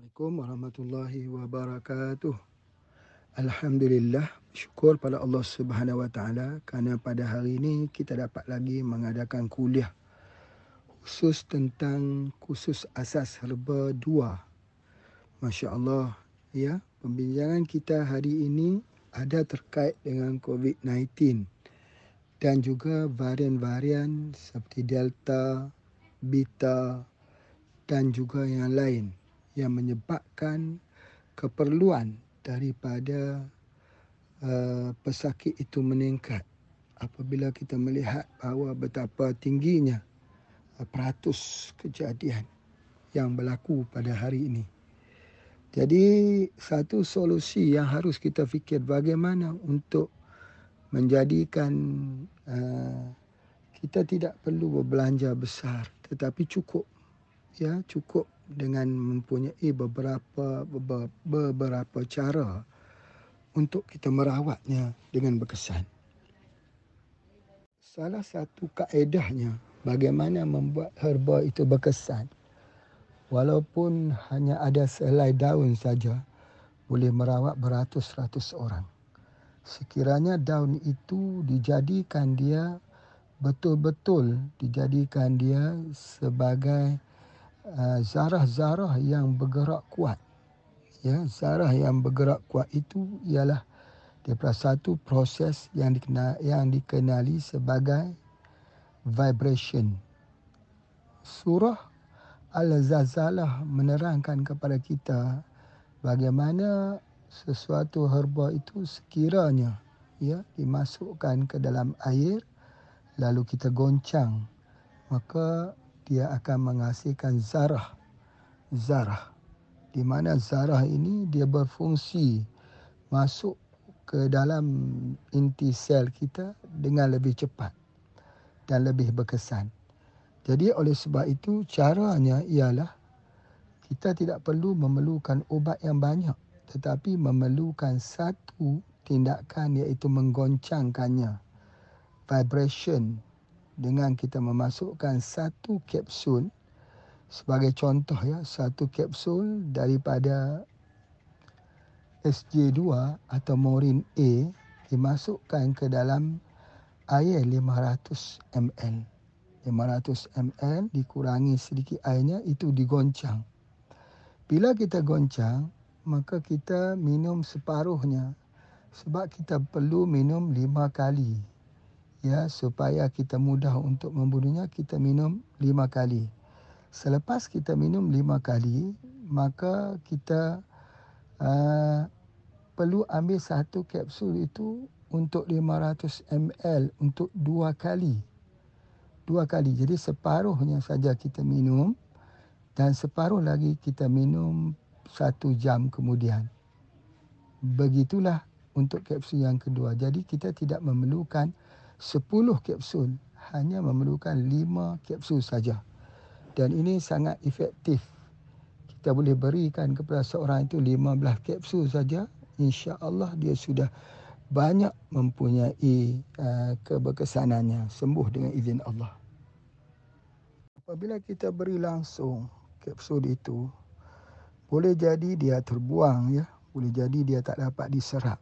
Assalamualaikum warahmatullahi wabarakatuh. Alhamdulillah, syukur pada Allah Subhanahu wa taala kerana pada hari ini kita dapat lagi mengadakan kuliah khusus tentang khusus asas herba 2. Masya-Allah, ya. Pembincangan kita hari ini ada terkait dengan COVID-19 dan juga varian-varian seperti Delta, Beta dan juga yang lain yang menyebabkan keperluan daripada uh, pesakit itu meningkat apabila kita melihat bahawa betapa tingginya uh, peratus kejadian yang berlaku pada hari ini. Jadi satu solusi yang harus kita fikir bagaimana untuk menjadikan uh, kita tidak perlu berbelanja besar tetapi cukup ya cukup dengan mempunyai beberapa beberapa cara untuk kita merawatnya dengan berkesan. Salah satu kaedahnya bagaimana membuat herba itu berkesan. Walaupun hanya ada selai daun saja boleh merawat beratus-ratus orang. Sekiranya daun itu dijadikan dia betul-betul dijadikan dia sebagai Uh, zarah-zarah yang bergerak kuat. Ya, zarah yang bergerak kuat itu ialah daripada satu proses yang dikenali, yang dikenali sebagai vibration. Surah Al-Zazalah menerangkan kepada kita bagaimana sesuatu herba itu sekiranya ya dimasukkan ke dalam air lalu kita goncang maka dia akan menghasilkan zarah. Zarah. Di mana zarah ini dia berfungsi masuk ke dalam inti sel kita dengan lebih cepat dan lebih berkesan. Jadi oleh sebab itu caranya ialah kita tidak perlu memerlukan ubat yang banyak tetapi memerlukan satu tindakan iaitu menggoncangkannya. Vibration dengan kita memasukkan satu kapsul sebagai contoh ya satu kapsul daripada SJ2 atau Morin A dimasukkan ke dalam air 500 ml 500 ml dikurangi sedikit airnya itu digoncang. Bila kita goncang maka kita minum separuhnya. Sebab kita perlu minum lima kali ya supaya kita mudah untuk membunuhnya kita minum lima kali. Selepas kita minum lima kali, maka kita uh, perlu ambil satu kapsul itu untuk 500 ml untuk dua kali. Dua kali. Jadi separuhnya saja kita minum dan separuh lagi kita minum satu jam kemudian. Begitulah untuk kapsul yang kedua. Jadi kita tidak memerlukan 10 kapsul hanya memerlukan 5 kapsul saja. Dan ini sangat efektif. Kita boleh berikan kepada seorang itu 15 kapsul saja. Insya-Allah dia sudah banyak mempunyai uh, keberkesanannya sembuh dengan izin Allah. Apabila kita beri langsung kapsul itu boleh jadi dia terbuang ya, boleh jadi dia tak dapat diserap.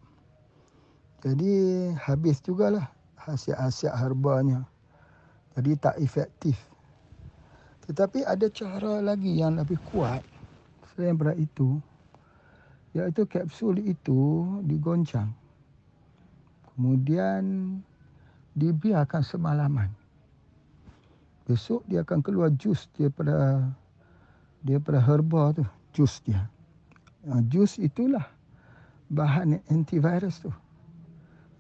Jadi habis jugalah khasiat-khasiat herbanya. Jadi tak efektif. Tetapi ada cara lagi yang lebih kuat selain daripada itu. Iaitu kapsul itu digoncang. Kemudian dibiarkan semalaman. Besok dia akan keluar jus daripada daripada herba tu, jus dia. Jus itulah bahan antivirus tu.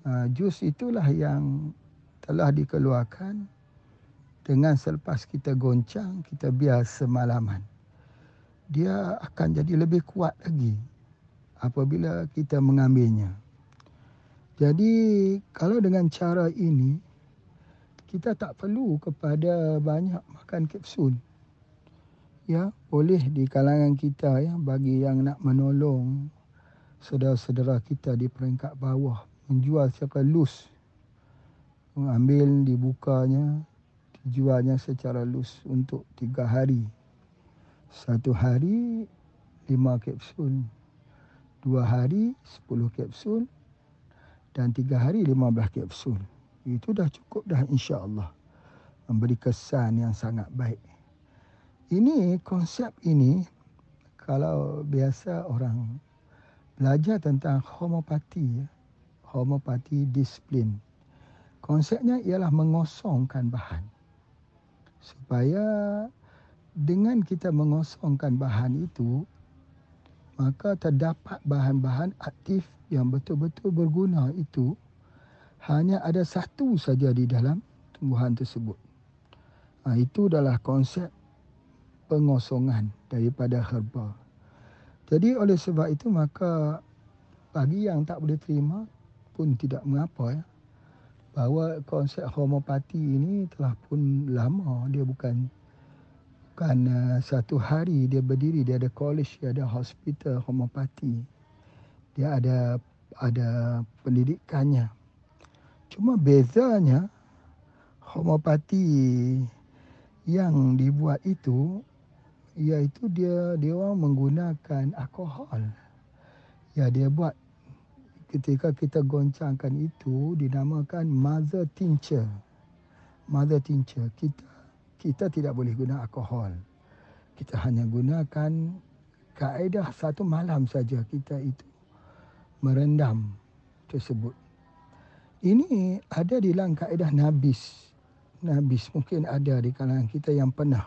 Ah, jus itulah yang telah dikeluarkan dengan selepas kita goncang, kita biar semalaman. Dia akan jadi lebih kuat lagi apabila kita mengambilnya. Jadi kalau dengan cara ini, kita tak perlu kepada banyak makan kapsul. Ya, boleh di kalangan kita ya bagi yang nak menolong saudara-saudara kita di peringkat bawah menjual secara loose. Mengambil, dibukanya, dijualnya secara loose untuk tiga hari. Satu hari 5 kapsul. Dua hari 10 kapsul. Dan tiga hari 15 kapsul. Itu dah cukup dah insya Allah. Memberi kesan yang sangat baik. Ini konsep ini kalau biasa orang belajar tentang homopati, homopati disiplin. Konsepnya ialah mengosongkan bahan. Supaya dengan kita mengosongkan bahan itu, maka terdapat bahan-bahan aktif yang betul-betul berguna itu hanya ada satu saja di dalam tumbuhan tersebut. Ha, itu adalah konsep pengosongan daripada herba. Jadi oleh sebab itu maka bagi yang tak boleh terima pun tidak mengapa ya. Bahawa konsep homopati ini telah pun lama. Dia bukan bukan uh, satu hari dia berdiri dia ada college dia ada hospital homopati dia ada ada pendidikannya. Cuma bezanya homopati yang dibuat itu iaitu dia dia orang menggunakan alkohol. Ya dia buat ketika kita goncangkan itu dinamakan mother tincture mother tincture kita kita tidak boleh guna alkohol. Kita hanya gunakan kaedah satu malam saja kita itu merendam tersebut. Ini ada di dalam kaedah nabis. Nabis mungkin ada di kalangan kita yang pernah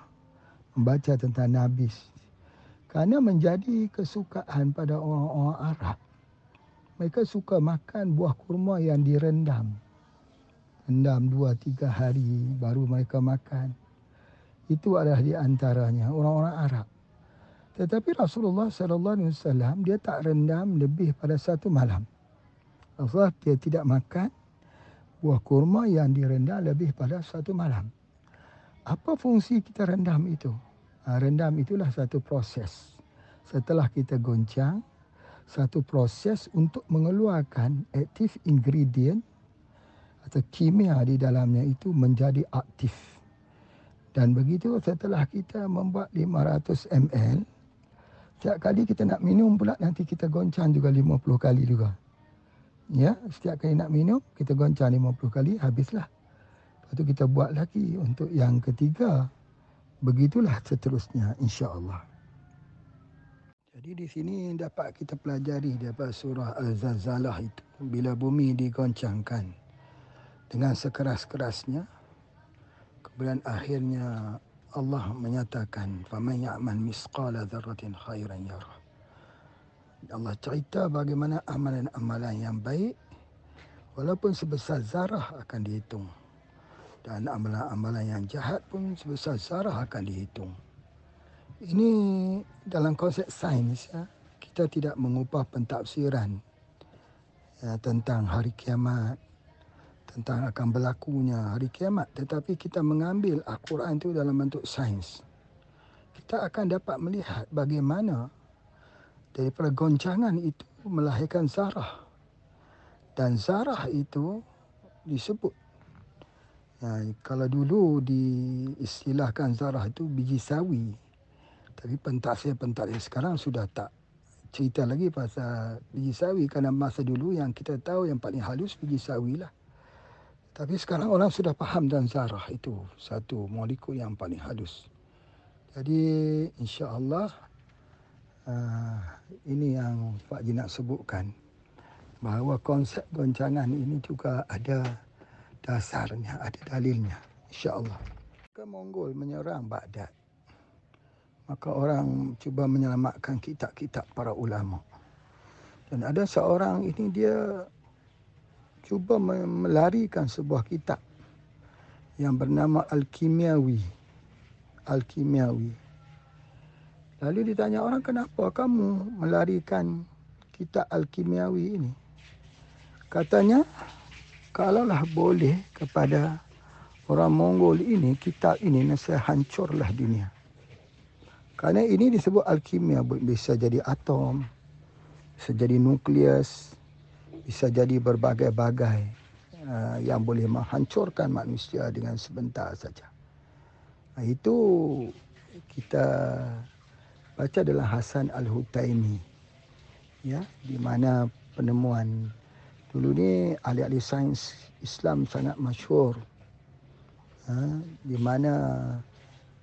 membaca tentang nabis. Kerana menjadi kesukaan pada orang-orang Arab. Mereka suka makan buah kurma yang direndam. Rendam dua, tiga hari baru mereka makan. Itu adalah di antaranya orang-orang Arab. Tetapi Rasulullah sallallahu alaihi wasallam dia tak rendam lebih pada satu malam. Rasulullah dia tidak makan buah kurma yang direndam lebih pada satu malam. Apa fungsi kita rendam itu? Ha, rendam itulah satu proses. Setelah kita goncang, satu proses untuk mengeluarkan aktif ingredient atau kimia di dalamnya itu menjadi aktif. Dan begitu setelah kita membuat 500 ml, setiap kali kita nak minum pula nanti kita goncang juga 50 kali juga. Ya, setiap kali nak minum kita goncang 50 kali habislah. Lepas tu kita buat lagi untuk yang ketiga. Begitulah seterusnya insya-Allah. Jadi di sini dapat kita pelajari daripada surah Al-Zalzalah itu bila bumi digoncangkan dengan sekeras-kerasnya Kemudian akhirnya Allah menyatakan faman ya'mal misqala dzarratin khairan yarah. Allah cerita bagaimana amalan-amalan yang baik walaupun sebesar zarah akan dihitung. Dan amalan-amalan yang jahat pun sebesar zarah akan dihitung. Ini dalam konsep sains ya, kita tidak mengubah pentafsiran ya, tentang hari kiamat, tentang akan berlakunya hari kiamat. Tetapi kita mengambil al-Quran itu dalam bentuk sains. Kita akan dapat melihat bagaimana daripada goncangan itu melahirkan zarah dan zarah itu disebut ya, kalau dulu diistilahkan zarah itu biji sawi tapi pentafsir-pentafsir sekarang sudah tak cerita lagi pasal biji sawi kerana masa dulu yang kita tahu yang paling halus biji sawi lah tapi sekarang orang sudah faham dan zarah itu satu molekul yang paling halus. Jadi insya Allah uh, ini yang Pak Ji nak sebutkan bahawa konsep goncangan ini juga ada dasarnya, ada dalilnya. Insya Allah. Ke Mongol menyerang Baghdad. Maka orang cuba menyelamatkan kitab-kitab para ulama. Dan ada seorang ini dia cuba melarikan sebuah kitab yang bernama Al-Kimiawi. Al-Kimiawi. Lalu ditanya orang, kenapa kamu melarikan kitab Al-Kimiawi ini? Katanya, kalaulah boleh kepada orang Mongol ini, kitab ini, nasihat hancurlah dunia. Kerana ini disebut Al-Kimia, bisa jadi atom, bisa jadi nukleus, bisa jadi berbagai-bagai uh, yang boleh menghancurkan manusia dengan sebentar saja. Uh, itu kita baca adalah Hasan Al-Hutaimi. Ya, di mana penemuan dulu ni ahli-ahli sains Islam sangat masyhur. Ha, di mana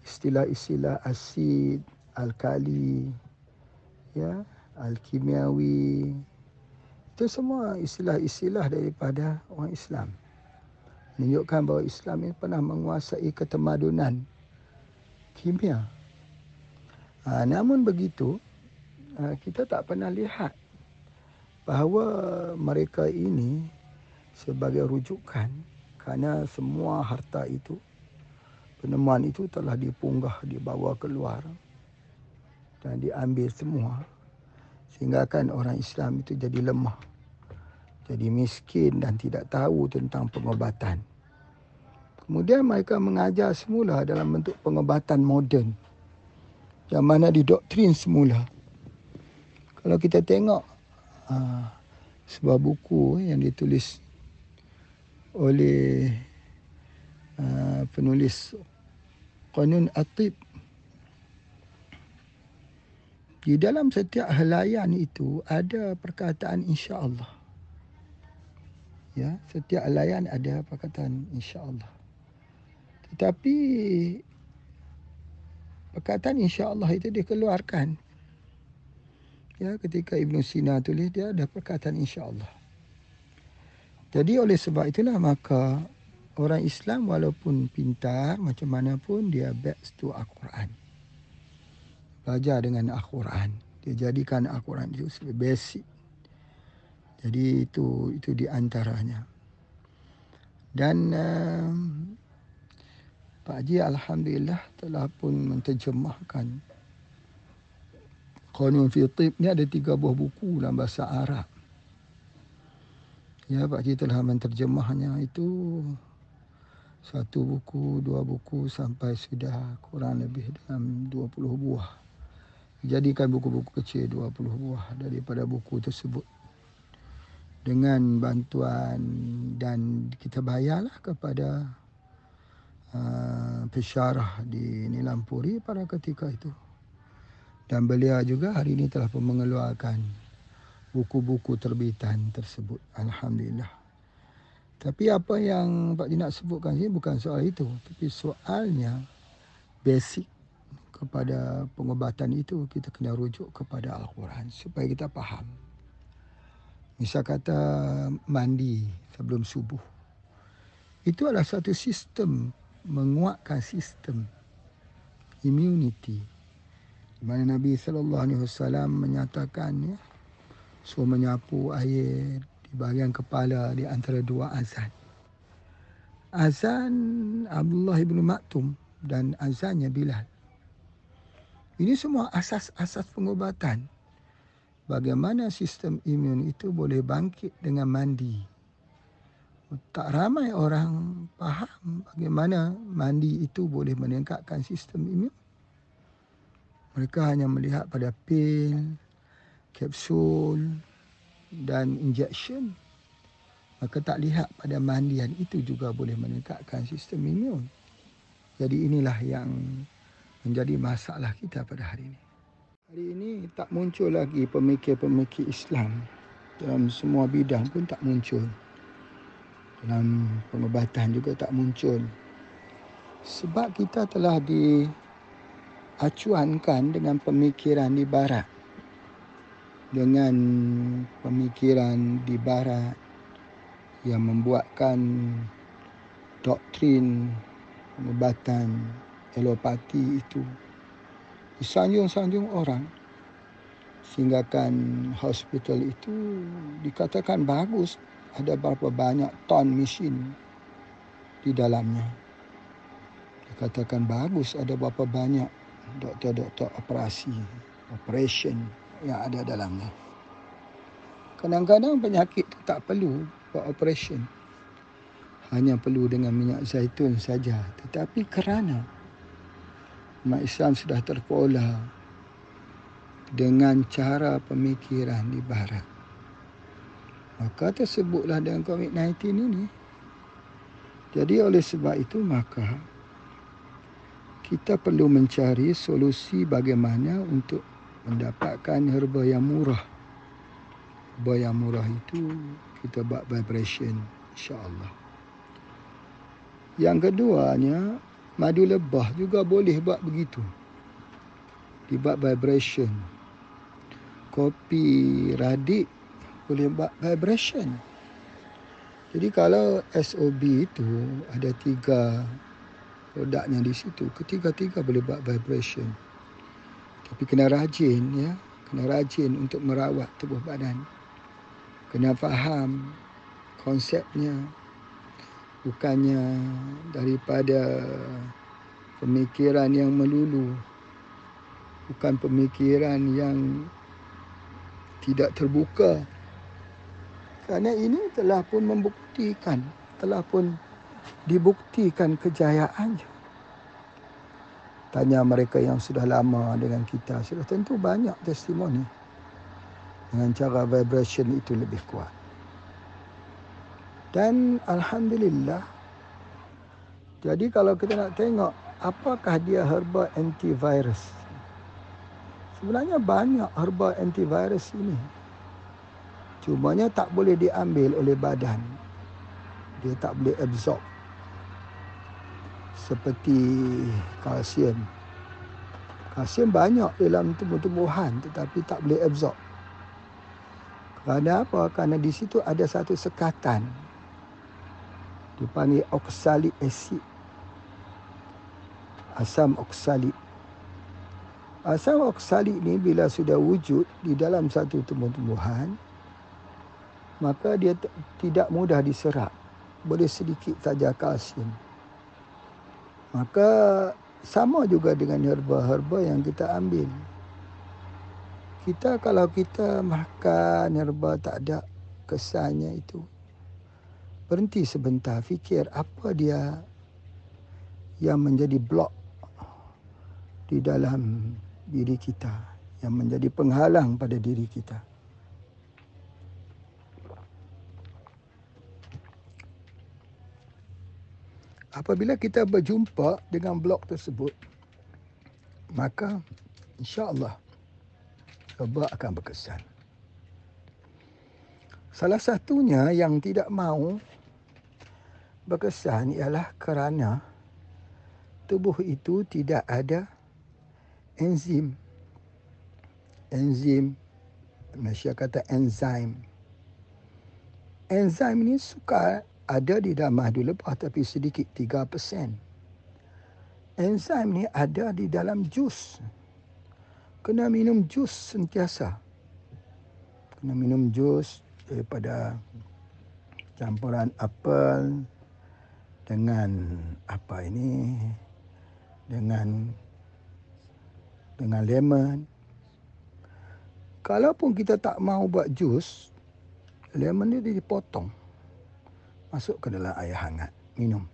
istilah-istilah asid, alkali, ya, alkimiawi itu semua istilah-istilah daripada orang Islam. Menunjukkan bahawa Islam ini pernah menguasai ketemadunan kimia. Ha, namun begitu, ha, kita tak pernah lihat bahawa mereka ini sebagai rujukan kerana semua harta itu, penemuan itu telah dipunggah, dibawa keluar dan diambil semua sehingga kan orang Islam itu jadi lemah jadi miskin dan tidak tahu tentang pengobatan. Kemudian mereka mengajar semula dalam bentuk pengobatan moden yang mana didoktrin semula. Kalau kita tengok uh, sebuah buku yang ditulis oleh uh, penulis Qanun Atib di dalam setiap helaian itu ada perkataan insya-Allah. Ya, setiap helaian ada perkataan insya-Allah. Tetapi perkataan insya-Allah itu dikeluarkan. Ya, ketika Ibn Sina tulis dia ada perkataan insya-Allah. Jadi oleh sebab itulah maka orang Islam walaupun pintar macam mana pun dia back to Al-Quran belajar dengan Al-Quran. Dia jadikan Al-Quran itu sebagai basic. Jadi itu itu di antaranya. Dan uh, Pak Haji Alhamdulillah telah pun menterjemahkan Qanun Fitib ni ada tiga buah buku dalam bahasa Arab. Ya, Pak Haji telah menterjemahnya itu satu buku, dua buku sampai sudah kurang lebih dalam 20 buah. Jadikan buku-buku kecil 20 buah daripada buku tersebut. Dengan bantuan dan kita bayarlah kepada uh, pesyarah di Nilampuri pada ketika itu. Dan beliau juga hari ini telah mengeluarkan buku-buku terbitan tersebut. Alhamdulillah tapi apa yang Pak Ji nak sebutkan sini bukan soal itu tapi soalnya basic kepada pengobatan itu kita kena rujuk kepada Al-Quran supaya kita faham. Misal kata mandi sebelum subuh. Itu adalah satu sistem menguatkan sistem immunity. Di mana Nabi sallallahu alaihi wasallam menyatakan ya suruh menyapu air di bahagian kepala di antara dua azan. Azan Abdullah bin Maktum dan azannya Bilal. Ini semua asas-asas pengobatan. Bagaimana sistem imun itu boleh bangkit dengan mandi. Tak ramai orang faham bagaimana mandi itu boleh meningkatkan sistem imun. Mereka hanya melihat pada pil, kapsul dan injection. Maka tak lihat pada mandian itu juga boleh meningkatkan sistem imun. Jadi inilah yang menjadi masalah kita pada hari ini. Hari ini tak muncul lagi pemikir-pemikir Islam dalam semua bidang pun tak muncul. Dalam pengobatan juga tak muncul. Sebab kita telah diacuankan dengan pemikiran di barat. Dengan pemikiran di barat yang membuatkan doktrin pengobatan elopati itu disanjung-sanjung orang. Sehingga kan hospital itu dikatakan bagus. Ada berapa banyak ton mesin di dalamnya. Dikatakan bagus ada berapa banyak doktor-doktor operasi operation yang ada dalamnya kadang-kadang penyakit itu tak perlu buat operation hanya perlu dengan minyak zaitun saja tetapi kerana umat Islam sudah terpola dengan cara pemikiran di barat. Maka tersebutlah dengan COVID-19 ini. Jadi oleh sebab itu maka kita perlu mencari solusi bagaimana untuk mendapatkan herba yang murah. Herba yang murah itu kita buat vibration insya-Allah. Yang keduanya, madu lebah juga boleh buat begitu. Dibuat vibration. Kopi radik boleh buat vibration. Jadi kalau SOB itu ada tiga produknya di situ, ketiga-tiga boleh buat vibration. Tapi kena rajin ya, kena rajin untuk merawat tubuh badan. Kena faham konsepnya, bukannya daripada pemikiran yang melulu. Bukan pemikiran yang tidak terbuka. Kerana ini telah pun membuktikan telah pun dibuktikan kejayaannya tanya mereka yang sudah lama dengan kita. Sudah tentu banyak testimoni. Dengan cara vibration itu lebih kuat. Dan Alhamdulillah Jadi kalau kita nak tengok Apakah dia herba antivirus? Sebenarnya banyak herba antivirus ini. Cumanya tak boleh diambil oleh badan. Dia tak boleh absorb Seperti kalsium. Kalsium banyak dalam tumbuh-tumbuhan Tetapi tak boleh absorb. Kerana apa? Kerana di situ ada satu sekatan. Dipanggil oksalik asid asam oksalik asam oksalik ni bila sudah wujud di dalam satu tumbuh-tumbuhan maka dia tidak mudah diserap. Boleh sedikit saja kalsium maka sama juga dengan herba-herba yang kita ambil. Kita kalau kita makan herba tak ada kesannya itu. Berhenti sebentar fikir apa dia yang menjadi blok di dalam diri kita yang menjadi penghalang pada diri kita apabila kita berjumpa dengan blok tersebut maka insya-Allah sebab akan berkesan salah satunya yang tidak mau berkesan ialah kerana tubuh itu tidak ada enzim. Enzim, Malaysia kata enzim. Enzim ini suka ada di dalam madu lebah tapi sedikit 3%. Enzim ini ada di dalam jus. Kena minum jus sentiasa. Kena minum jus daripada campuran apel, dengan apa ini dengan dengan lemon kalaupun kita tak mau buat jus lemon ni dipotong masuk ke dalam air hangat minum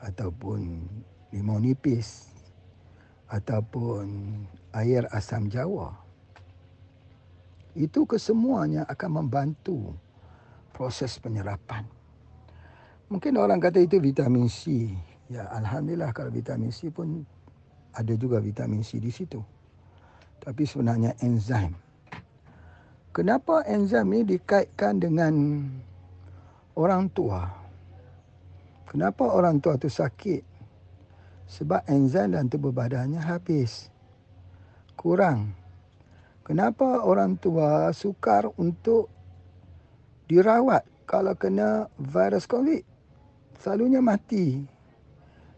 ataupun limau nipis ataupun air asam jawa itu kesemuanya akan membantu proses penyerapan Mungkin orang kata itu vitamin C. Ya, alhamdulillah kalau vitamin C pun ada juga vitamin C di situ. Tapi sebenarnya enzim. Kenapa enzim ini dikaitkan dengan orang tua? Kenapa orang tua itu sakit? Sebab enzim dalam tubuh badannya habis. Kurang. Kenapa orang tua sukar untuk dirawat kalau kena virus COVID? selalunya mati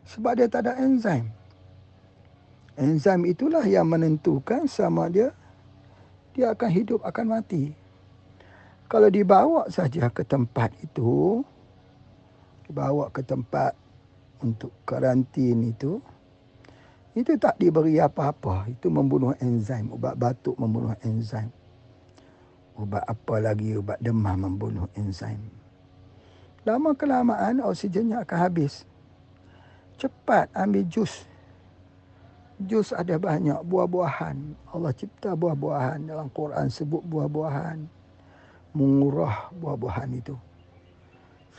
sebab dia tak ada enzim. Enzim itulah yang menentukan sama dia dia akan hidup akan mati. Kalau dibawa saja ke tempat itu dibawa ke tempat untuk karantin itu itu tak diberi apa-apa itu membunuh enzim ubat batuk membunuh enzim ubat apa lagi ubat demam membunuh enzim lama kelamaan oksigennya akan habis. Cepat ambil jus. Jus ada banyak buah-buahan. Allah cipta buah-buahan dalam Quran sebut buah-buahan. Murah buah-buahan itu.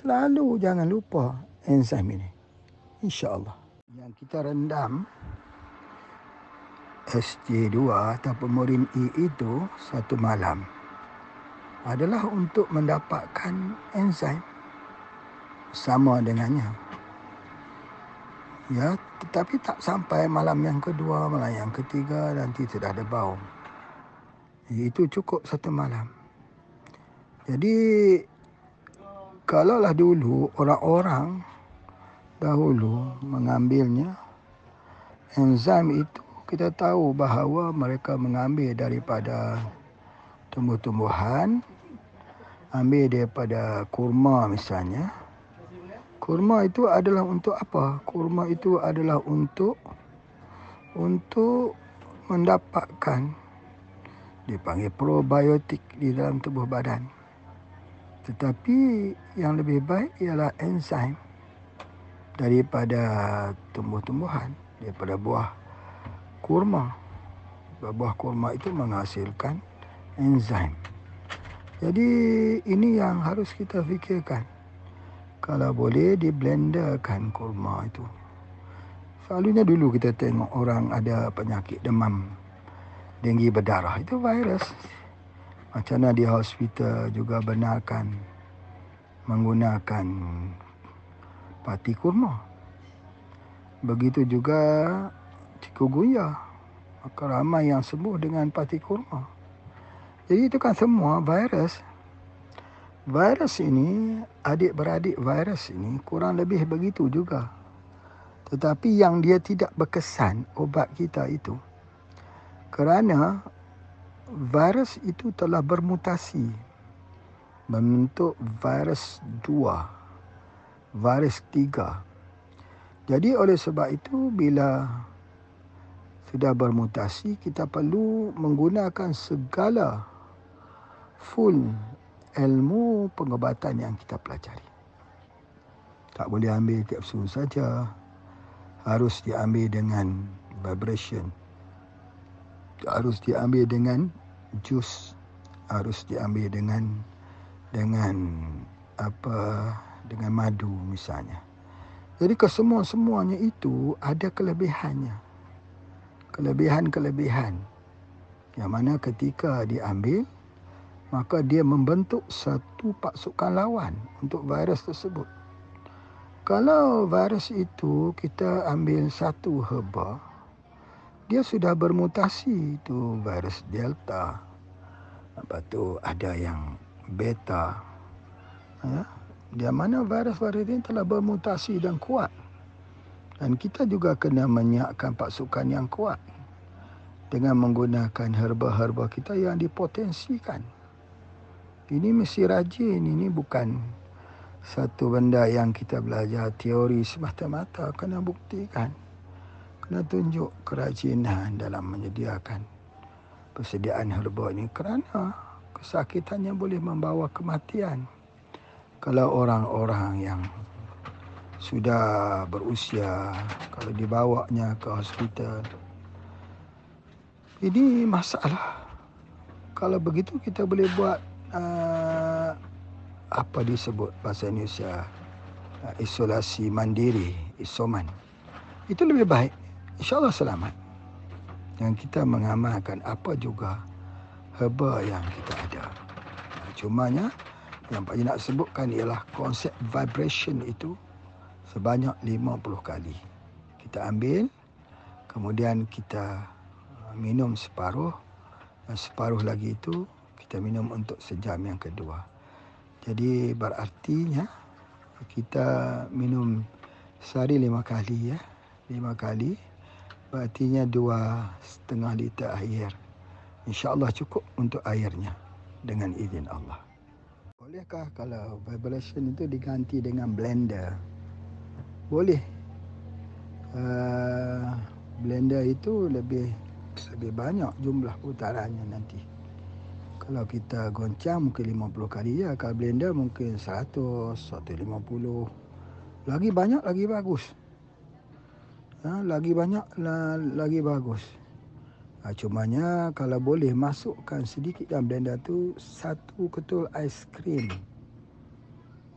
Selalu jangan lupa enzim ini. InsyaAllah. yang kita rendam SJ2 atau pemurin E itu satu malam adalah untuk mendapatkan enzim sama dengannya. Ya, tetapi tak sampai malam yang kedua, malam yang ketiga nanti sudah ada bau. Itu cukup satu malam. Jadi kalaulah dulu orang-orang dahulu mengambilnya enzim itu kita tahu bahawa mereka mengambil daripada tumbuh-tumbuhan ambil daripada kurma misalnya. Kurma itu adalah untuk apa? Kurma itu adalah untuk untuk mendapatkan dipanggil probiotik di dalam tubuh badan tetapi yang lebih baik ialah enzim daripada tumbuh-tumbuhan, daripada buah kurma. Buah kurma itu menghasilkan enzim. Jadi ini yang harus kita fikirkan. Kalau boleh di blenderkan kurma itu. Selalunya dulu kita tengok orang ada penyakit demam, denggi berdarah. Itu virus. Macam mana di hospital juga benarkan menggunakan pati kurma. Begitu juga chikungunya. Maka ramai yang sembuh dengan pati kurma. Jadi itu kan semua virus. Virus ini, adik-beradik virus ini kurang lebih begitu juga. Tetapi yang dia tidak berkesan obat kita itu. Kerana virus itu telah bermutasi membentuk virus 2, virus 3. Jadi oleh sebab itu bila sudah bermutasi kita perlu menggunakan segala full ilmu pengobatan yang kita pelajari. Tak boleh ambil kapsul saja. Harus diambil dengan vibration harus diambil dengan jus harus diambil dengan dengan apa dengan madu misalnya. Jadi kesemua-semuanya itu ada kelebihannya. Kelebihan-kelebihan. Yang mana ketika diambil maka dia membentuk satu pasukan lawan untuk virus tersebut. Kalau virus itu kita ambil satu herba, dia sudah bermutasi itu virus delta. Lepas tu ada yang beta. Ya. Dia mana virus-virus ini telah bermutasi dan kuat. Dan kita juga kena menyiapkan pasukan yang kuat. Dengan menggunakan herba-herba kita yang dipotensikan. Ini mesti rajin. Ini bukan satu benda yang kita belajar teori semata-mata. Kena buktikan kena tunjuk kerajinan dalam menyediakan persediaan herba ini kerana kesakitannya boleh membawa kematian. Kalau orang-orang yang sudah berusia kalau dibawanya ke hospital ini masalah. Kalau begitu kita boleh buat uh, apa disebut bahasa Indonesia? Uh, isolasi mandiri isoman. Itu lebih baik InsyaAllah selamat. Dan kita mengamalkan apa juga herba yang kita ada. Cumanya yang Pak nak sebutkan ialah konsep vibration itu sebanyak 50 kali. Kita ambil, kemudian kita minum separuh dan separuh lagi itu kita minum untuk sejam yang kedua. Jadi berartinya kita minum sehari lima kali ya. Lima kali Artinya dua setengah liter air. InsyaAllah cukup untuk airnya dengan izin Allah. Bolehkah kalau vibration itu diganti dengan blender? Boleh. Uh, blender itu lebih lebih banyak jumlah putarannya nanti. Kalau kita goncang mungkin 50 kali ya. Kalau blender mungkin 100, 150. Lagi banyak lagi bagus ha, lagi banyak lagi bagus. Ha, cumanya kalau boleh masukkan sedikit dalam blender tu satu ketul ais krim.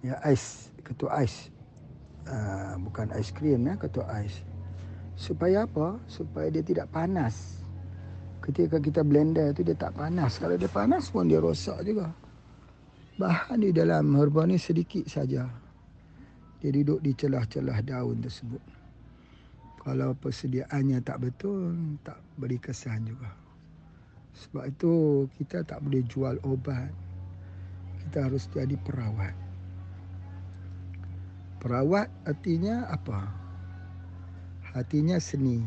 Ya ais, ketul ais. Ha, bukan ais krim ya, ketul ais. Supaya apa? Supaya dia tidak panas. Ketika kita blender tu dia tak panas. Kalau dia panas pun dia rosak juga. Bahan di dalam herba ni sedikit saja. Dia duduk di celah-celah daun tersebut. Kalau persediaannya tak betul, tak beri kesan juga. Sebab itu kita tak boleh jual obat. Kita harus jadi perawat. Perawat artinya apa? hatinya seni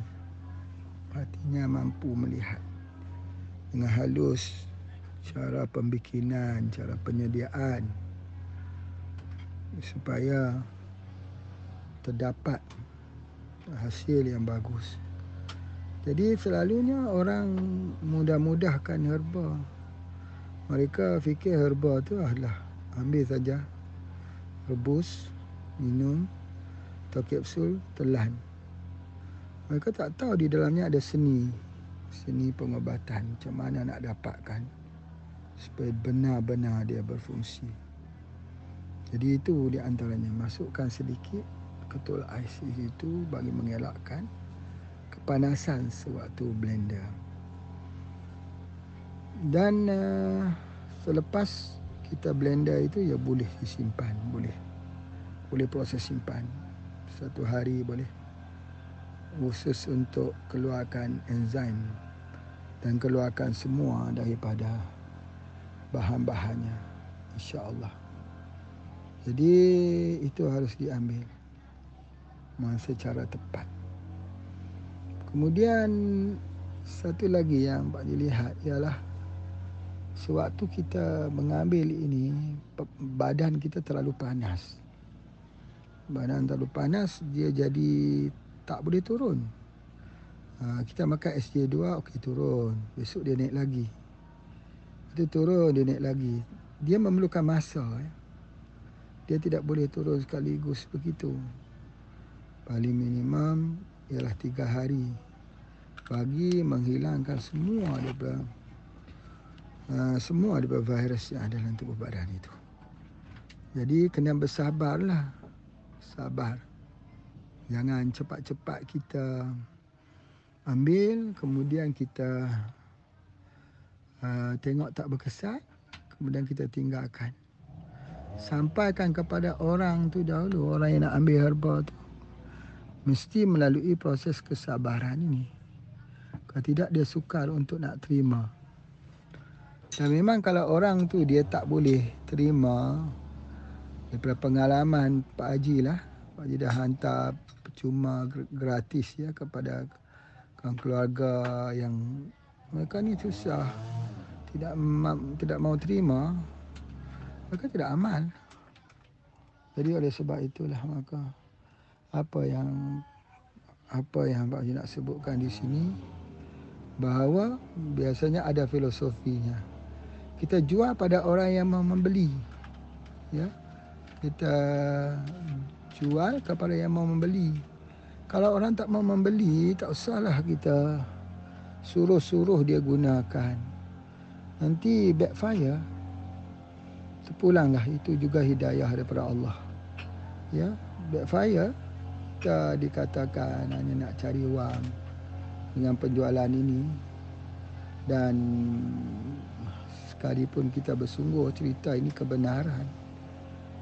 hatinya mampu melihat dengan halus cara pembikinan cara penyediaan supaya terdapat hasil yang bagus. Jadi selalunya orang mudah-mudahkan herba. Mereka fikir herba tu adalah ambil saja rebus minum atau kapsul telan. Mereka tak tahu di dalamnya ada seni. Seni pengobatan Macam mana nak dapatkan Supaya benar-benar dia berfungsi. Jadi itu di antaranya. Masukkan sedikit ketul ais itu Bagi mengelakkan Kepanasan sewaktu blender. Dan uh, Selepas kita blender itu Ya boleh disimpan Boleh. Boleh proses simpan. Satu hari boleh. Khusus untuk keluarkan enzim dan keluarkan semua daripada bahan-bahannya. insya-Allah. Jadi itu harus diambil secara tepat. Kemudian satu lagi yang Pak dilihat ialah sewaktu kita mengambil ini badan kita terlalu panas. Badan terlalu panas dia jadi tak boleh turun. Ha, kita makan SJ2, okey turun. Besok dia naik lagi. Itu turun, dia naik lagi. Dia memerlukan masa. Ya. Dia tidak boleh turun sekaligus begitu. Paling minimum ialah tiga hari. Bagi menghilangkan semua daripada uh, semua daripada virus yang ada dalam tubuh badan itu. Jadi kena bersabarlah. Sabar. Jangan cepat-cepat kita ambil kemudian kita uh, tengok tak berkesan kemudian kita tinggalkan. Sampaikan kepada orang tu dahulu orang yang nak ambil herba tu mesti melalui proses kesabaran ini. Kalau tidak dia sukar untuk nak terima. Dan memang kalau orang tu dia tak boleh terima daripada pengalaman Pak Haji lah. Pak Haji dah hantar cuma gratis ya kepada keluarga yang mereka ni susah tidak tidak mau terima mereka tidak amal jadi oleh sebab itulah maka apa yang apa yang Pak Haji nak sebutkan di sini bahawa biasanya ada filosofinya kita jual pada orang yang membeli ya kita jual kepada yang mau membeli kalau orang tak mau membeli, tak usahlah kita suruh-suruh dia gunakan. Nanti backfire. Sepulanglah itu juga hidayah daripada Allah. Ya, backfire kita dikatakan hanya nak cari wang dengan penjualan ini dan sekalipun kita bersungguh cerita ini kebenaran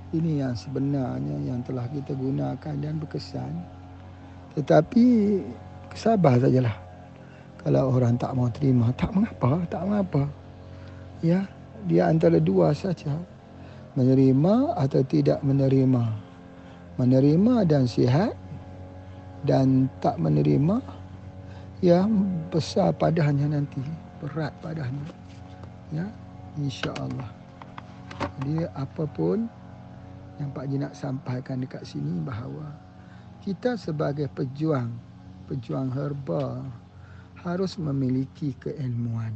ini yang sebenarnya yang telah kita gunakan dan berkesan tetapi sabar sajalah. Kalau orang tak mau terima, tak mengapa, tak mengapa. Ya, dia antara dua saja. Menerima atau tidak menerima. Menerima dan sihat dan tak menerima ya besar padanya nanti, berat padanya. Ya, insya-Allah. Jadi apapun yang Pak Ji nak sampaikan dekat sini bahawa kita sebagai pejuang, pejuang herba harus memiliki keilmuan.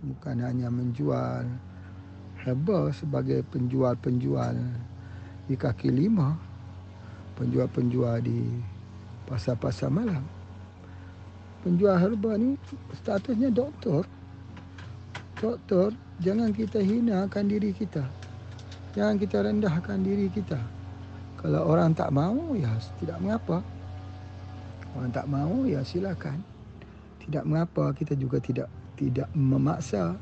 Bukan hanya menjual herba sebagai penjual-penjual di kaki lima, penjual-penjual di pasar-pasar malam. Penjual herba ni statusnya doktor. Doktor, jangan kita hinakan diri kita. Jangan kita rendahkan diri kita. Kalau orang tak mau, ya tidak mengapa. Orang tak mau ya silakan. Tidak mengapa kita juga tidak tidak memaksa.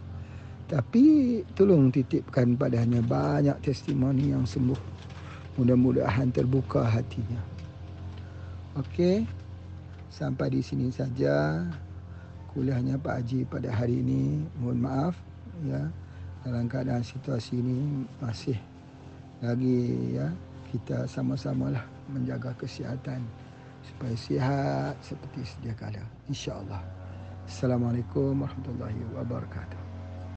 Tapi tolong titipkan padanya banyak testimoni yang sembuh. Mudah-mudahan terbuka hatinya. Okey. Sampai di sini saja kuliahnya Pak Haji pada hari ini. Mohon maaf ya dalam keadaan situasi ini masih lagi ya kita sama-samalah menjaga kesihatan supaya sihat seperti sedia kala insyaallah assalamualaikum warahmatullahi wabarakatuh